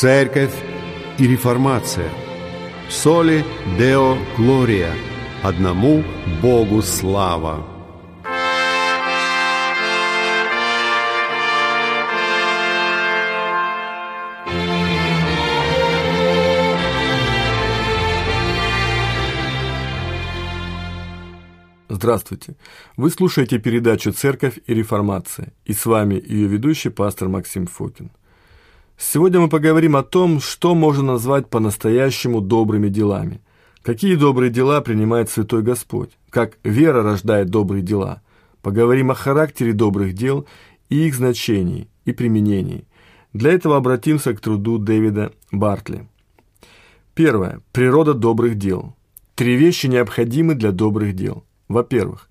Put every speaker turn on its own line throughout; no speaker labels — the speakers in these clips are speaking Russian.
Церковь и реформация. Соли Део Глория. Одному Богу слава.
Здравствуйте! Вы слушаете передачу «Церковь и реформация» и с вами ее ведущий пастор Максим Фокин. Сегодня мы поговорим о том, что можно назвать по-настоящему добрыми делами. Какие добрые дела принимает Святой Господь, как вера рождает добрые дела. Поговорим о характере добрых дел и их значении и применении. Для этого обратимся к труду Дэвида Бартли. Первое. Природа добрых дел. Три вещи необходимы для добрых дел – во-первых,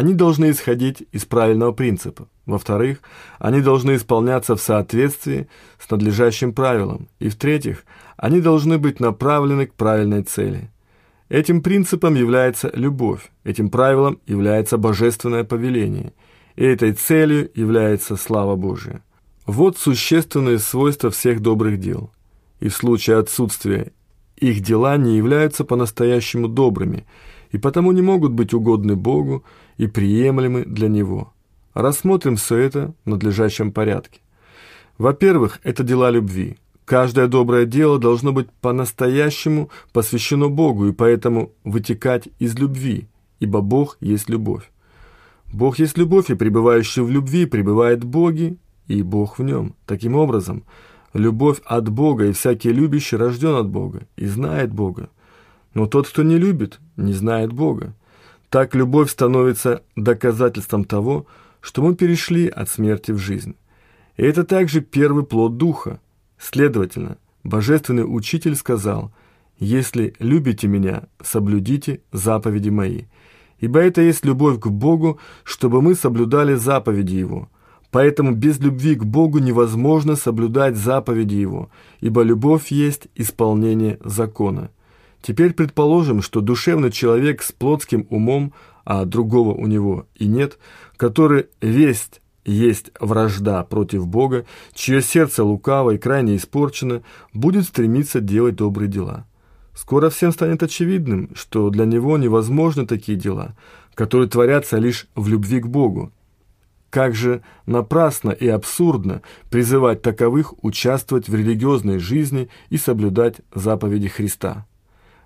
они должны исходить из правильного принципа. Во-вторых, они должны исполняться в соответствии с надлежащим правилом. И в-третьих, они должны быть направлены к правильной цели. Этим принципом является любовь, этим правилом является божественное повеление, и этой целью является слава Божия. Вот существенные свойства всех добрых дел. И в случае отсутствия их дела не являются по-настоящему добрыми – и потому не могут быть угодны Богу и приемлемы для Него. Рассмотрим все это в надлежащем порядке. Во-первых, это дела любви. Каждое доброе дело должно быть по-настоящему посвящено Богу и поэтому вытекать из любви, ибо Бог есть любовь. Бог есть любовь, и пребывающий в любви пребывает в Боге, и Бог в нем. Таким образом, любовь от Бога, и всякий любящий рожден от Бога и знает Бога. Но тот, кто не любит, не знает Бога. Так любовь становится доказательством того, что мы перешли от смерти в жизнь. И это также первый плод Духа. Следовательно, Божественный Учитель сказал, «Если любите Меня, соблюдите заповеди Мои». Ибо это есть любовь к Богу, чтобы мы соблюдали заповеди Его. Поэтому без любви к Богу невозможно соблюдать заповеди Его, ибо любовь есть исполнение закона. Теперь предположим, что душевный человек с плотским умом, а другого у него и нет, который весть есть вражда против Бога, чье сердце лукаво и крайне испорчено, будет стремиться делать добрые дела. Скоро всем станет очевидным, что для него невозможны такие дела, которые творятся лишь в любви к Богу. Как же напрасно и абсурдно призывать таковых участвовать в религиозной жизни и соблюдать заповеди Христа.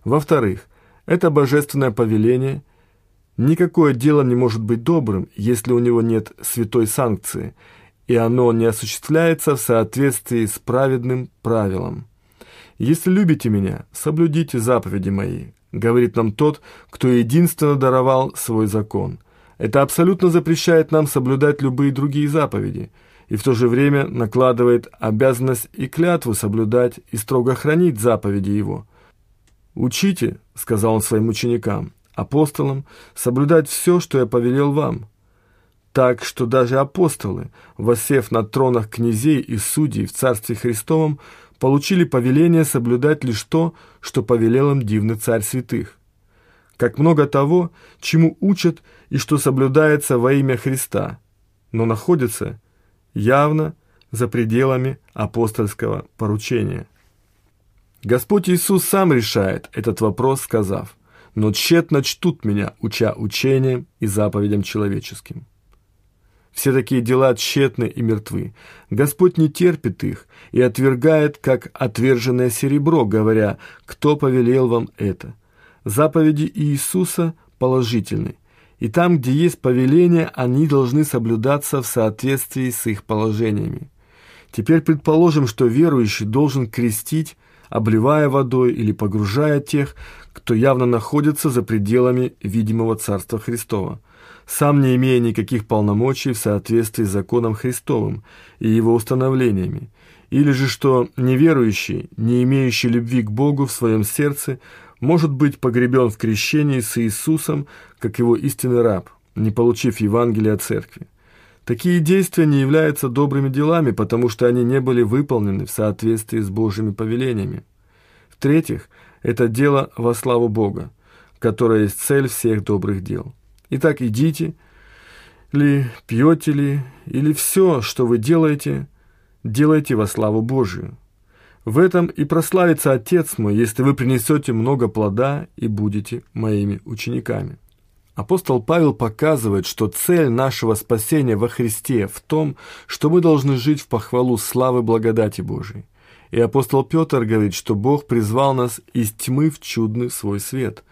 Во-вторых, это божественное повеление. Никакое дело не может быть добрым, если у него нет святой санкции, и оно не осуществляется в соответствии с праведным правилом. «Если любите меня, соблюдите заповеди мои», говорит нам тот, кто единственно даровал свой закон. Это абсолютно запрещает нам соблюдать любые другие заповеди, и в то же время накладывает обязанность и клятву соблюдать и строго хранить заповеди его – «Учите», — сказал он своим ученикам, апостолам, «соблюдать все, что я повелел вам». Так что даже апостолы, воссев на тронах князей и судей в Царстве Христовом, получили повеление соблюдать лишь то, что повелел им дивный Царь Святых. Как много того, чему учат и что соблюдается во имя Христа, но находится явно за пределами апостольского поручения. Господь Иисус сам решает этот вопрос, сказав, «Но тщетно чтут меня, уча учением и заповедям человеческим». Все такие дела тщетны и мертвы. Господь не терпит их и отвергает, как отверженное серебро, говоря, «Кто повелел вам это?» Заповеди Иисуса положительны, и там, где есть повеление, они должны соблюдаться в соответствии с их положениями. Теперь предположим, что верующий должен крестить обливая водой или погружая тех, кто явно находится за пределами видимого Царства Христова, сам не имея никаких полномочий в соответствии с законом Христовым и его установлениями, или же что неверующий, не имеющий любви к Богу в своем сердце, может быть погребен в крещении с Иисусом, как его истинный раб, не получив Евангелия о Церкви. Такие действия не являются добрыми делами, потому что они не были выполнены в соответствии с Божьими повелениями. В-третьих, это дело во славу Бога, которое есть цель всех добрых дел. Итак, идите ли, пьете ли, или все, что вы делаете, делайте во славу Божию. В этом и прославится Отец мой, если вы принесете много плода и будете моими учениками. Апостол Павел показывает, что цель нашего спасения во Христе в том, что мы должны жить в похвалу славы благодати Божией. И апостол Петр говорит, что Бог призвал нас из тьмы в чудный свой свет,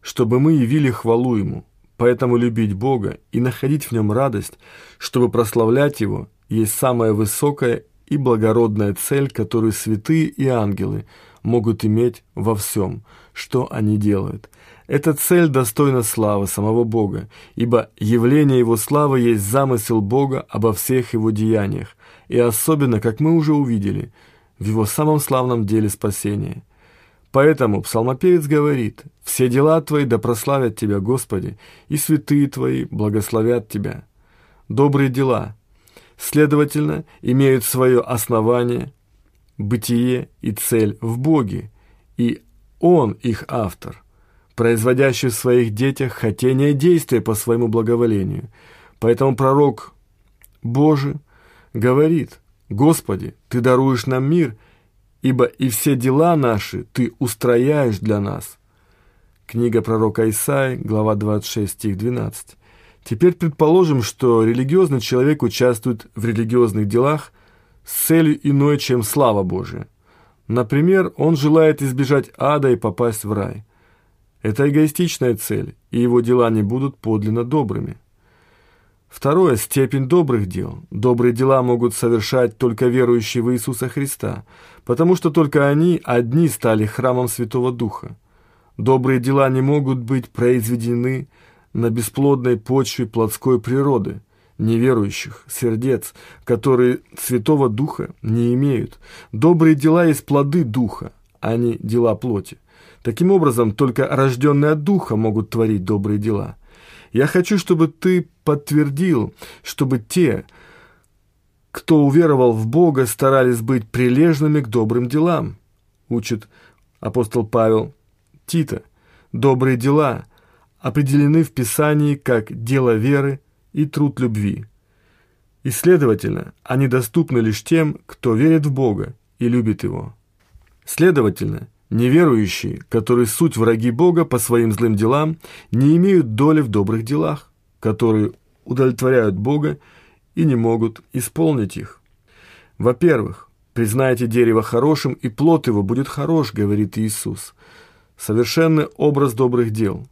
чтобы мы явили хвалу Ему. Поэтому любить Бога и находить в Нем радость, чтобы прославлять Его, есть самая высокая и благородная цель, которую святые и ангелы могут иметь во всем, что они делают. Эта цель достойна славы самого Бога, ибо явление Его славы есть замысел Бога обо всех Его деяниях, и особенно, как мы уже увидели, в Его самом славном деле спасения. Поэтому псалмопевец говорит, «Все дела Твои да прославят Тебя, Господи, и святые Твои благословят Тебя». Добрые дела, следовательно, имеют свое основание, бытие и цель в Боге, и Он их автор производящий в своих детях хотение действия по своему благоволению. Поэтому пророк Божий говорит, «Господи, Ты даруешь нам мир, ибо и все дела наши Ты устрояешь для нас». Книга пророка Исаи, глава 26, стих 12. Теперь предположим, что религиозный человек участвует в религиозных делах с целью иной, чем слава Божия. Например, он желает избежать ада и попасть в рай – это эгоистичная цель, и его дела не будут подлинно добрыми. Второе – степень добрых дел. Добрые дела могут совершать только верующие в Иисуса Христа, потому что только они одни стали храмом Святого Духа. Добрые дела не могут быть произведены на бесплодной почве плотской природы, неверующих, сердец, которые Святого Духа не имеют. Добрые дела есть плоды Духа, а не дела плоти. Таким образом, только рожденные от Духа могут творить добрые дела. Я хочу, чтобы ты подтвердил, чтобы те, кто уверовал в Бога, старались быть прилежными к добрым делам, учит апостол Павел Тита. Добрые дела определены в Писании как дело веры и труд любви. И, следовательно, они доступны лишь тем, кто верит в Бога и любит Его. Следовательно, Неверующие, которые суть враги Бога по своим злым делам, не имеют доли в добрых делах, которые удовлетворяют Бога и не могут исполнить их. Во-первых, признайте дерево хорошим, и плод его будет хорош, говорит Иисус. Совершенный образ добрых дел.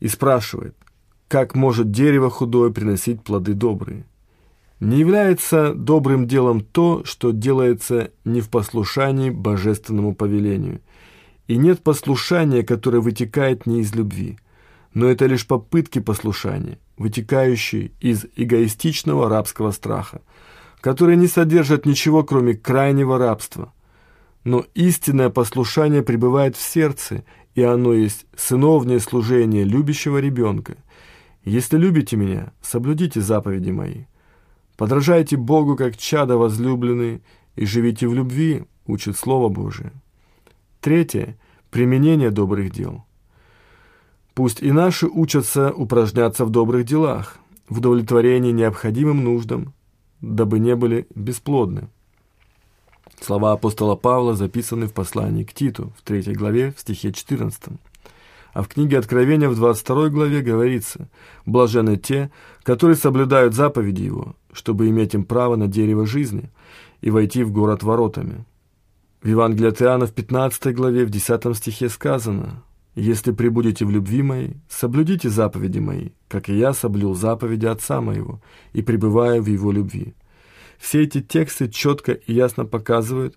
И спрашивает, как может дерево худое приносить плоды добрые? Не является добрым делом то, что делается не в послушании божественному повелению. И нет послушания, которое вытекает не из любви, но это лишь попытки послушания, вытекающие из эгоистичного рабского страха, которые не содержат ничего, кроме крайнего рабства. Но истинное послушание пребывает в сердце, и оно есть сыновнее служение любящего ребенка. Если любите меня, соблюдите заповеди мои. Подражайте Богу, как чада возлюбленные, и живите в любви, учит Слово Божие. Третье – применение добрых дел. Пусть и наши учатся упражняться в добрых делах, в удовлетворении необходимым нуждам, дабы не были бесплодны. Слова апостола Павла записаны в послании к Титу, в 3 главе, в стихе 14. А в книге Откровения в 22 главе говорится «Блажены те, которые соблюдают заповеди Его, чтобы иметь им право на дерево жизни и войти в город воротами». В Евангелии от Иоанна в 15 главе в 10 стихе сказано «Если прибудете в любви моей, соблюдите заповеди мои, как и я соблюл заповеди Отца моего и пребываю в его любви». Все эти тексты четко и ясно показывают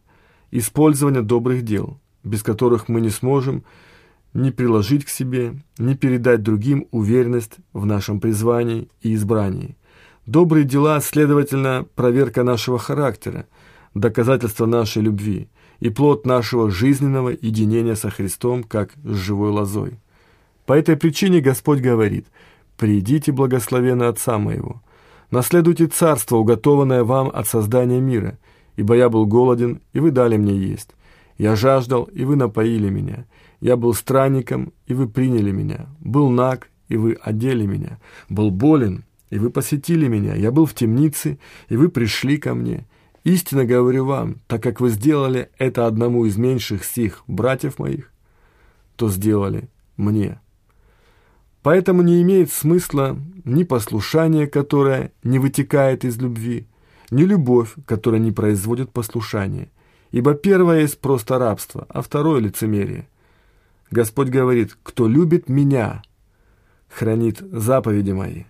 использование добрых дел, без которых мы не сможем ни приложить к себе, ни передать другим уверенность в нашем призвании и избрании. Добрые дела, следовательно, проверка нашего характера, доказательство нашей любви – и плод нашего жизненного единения со Христом, как с живой лозой. По этой причине Господь говорит, «Придите, благословенно Отца моего, наследуйте царство, уготованное вам от создания мира, ибо я был голоден, и вы дали мне есть, я жаждал, и вы напоили меня, я был странником, и вы приняли меня, был наг, и вы одели меня, был болен, и вы посетили меня, я был в темнице, и вы пришли ко мне, Истинно говорю вам, так как вы сделали это одному из меньших сих братьев моих, то сделали мне. Поэтому не имеет смысла ни послушание, которое не вытекает из любви, ни любовь, которая не производит послушание. Ибо первое есть просто рабство, а второе – лицемерие. Господь говорит, кто любит меня, хранит заповеди мои.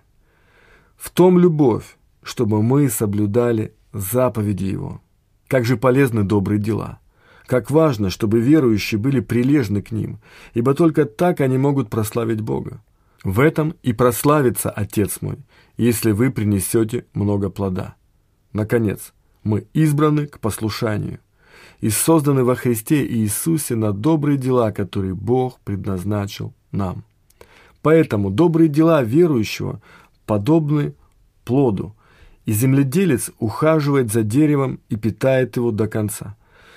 В том любовь, чтобы мы соблюдали заповеди Его. Как же полезны добрые дела. Как важно, чтобы верующие были прилежны к ним, ибо только так они могут прославить Бога. В этом и прославится Отец мой, если вы принесете много плода. Наконец, мы избраны к послушанию и созданы во Христе Иисусе на добрые дела, которые Бог предназначил нам. Поэтому добрые дела верующего подобны плоду, и земледелец ухаживает за деревом и питает его до конца,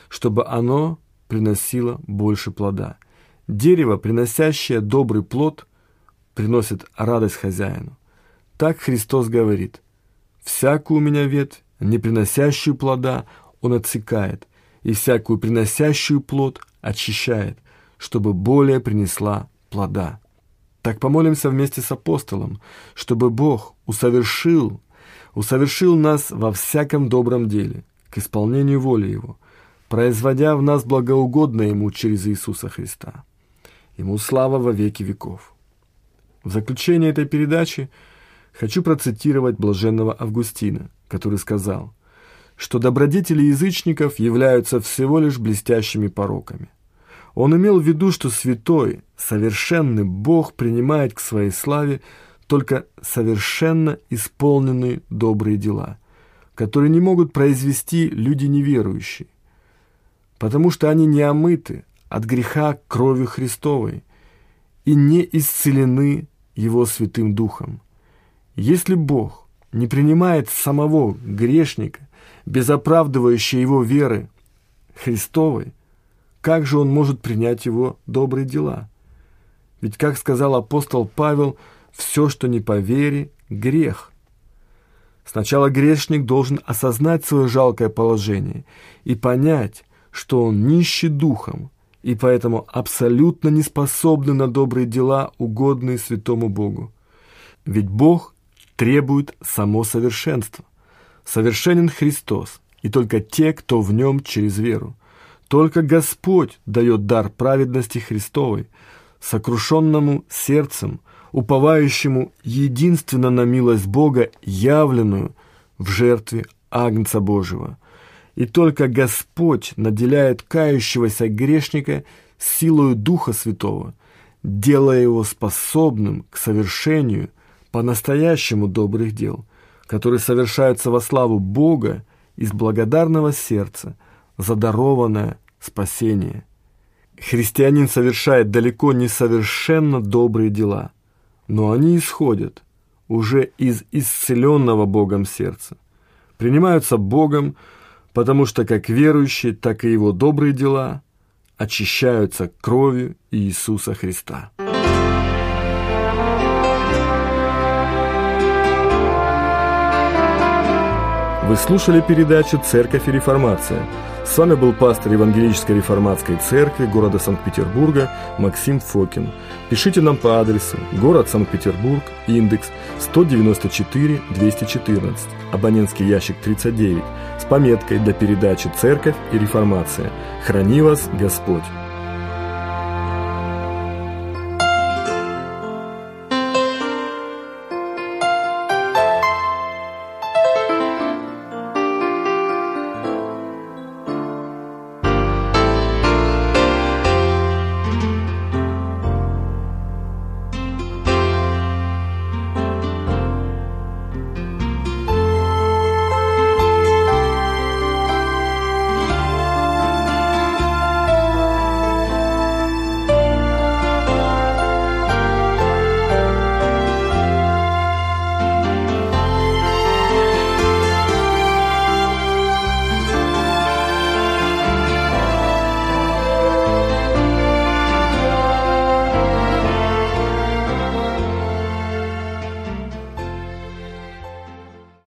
чтобы оно приносило больше плода. Дерево, приносящее добрый плод, приносит радость хозяину. Так Христос говорит, «Всякую у меня ветвь, не приносящую плода, он отсекает, и всякую приносящую плод очищает, чтобы более принесла плода». Так помолимся вместе с апостолом, чтобы Бог усовершил усовершил нас во всяком добром деле, к исполнению воли Его, производя в нас благоугодное Ему через Иисуса Христа. Ему слава во веки веков. В заключение этой передачи хочу процитировать блаженного Августина, который сказал, что добродетели язычников являются всего лишь блестящими пороками. Он имел в виду, что святой, совершенный Бог принимает к своей славе только совершенно исполненные добрые дела, которые не могут произвести люди неверующие, потому что они не омыты от греха кровью Христовой и не исцелены Его Святым Духом. Если Бог не принимает самого грешника без оправдывающей его веры Христовой, как же он может принять его добрые дела? Ведь, как сказал апостол Павел, все, что не по вере, грех. Сначала грешник должен осознать свое жалкое положение и понять, что он нищий духом, и поэтому абсолютно не способны на добрые дела, угодные святому Богу. Ведь Бог требует само совершенства. Совершенен Христос, и только те, кто в нем через веру. Только Господь дает дар праведности Христовой, сокрушенному сердцем, уповающему единственно на милость Бога, явленную в жертве Агнца Божьего. И только Господь наделяет кающегося грешника силою Духа Святого, делая его способным к совершению по-настоящему добрых дел, которые совершаются во славу Бога из благодарного сердца за дарованное спасение. Христианин совершает далеко не совершенно добрые дела – но они исходят уже из исцеленного Богом сердца, принимаются Богом, потому что как верующие, так и его добрые дела очищаются кровью Иисуса Христа. Вы слушали передачу «Церковь и реформация». С вами был пастор Евангелической реформатской церкви города Санкт-Петербурга Максим Фокин. Пишите нам по адресу город Санкт-Петербург, индекс 194-214, абонентский ящик 39, с пометкой для передачи «Церковь и реформация». Храни вас Господь!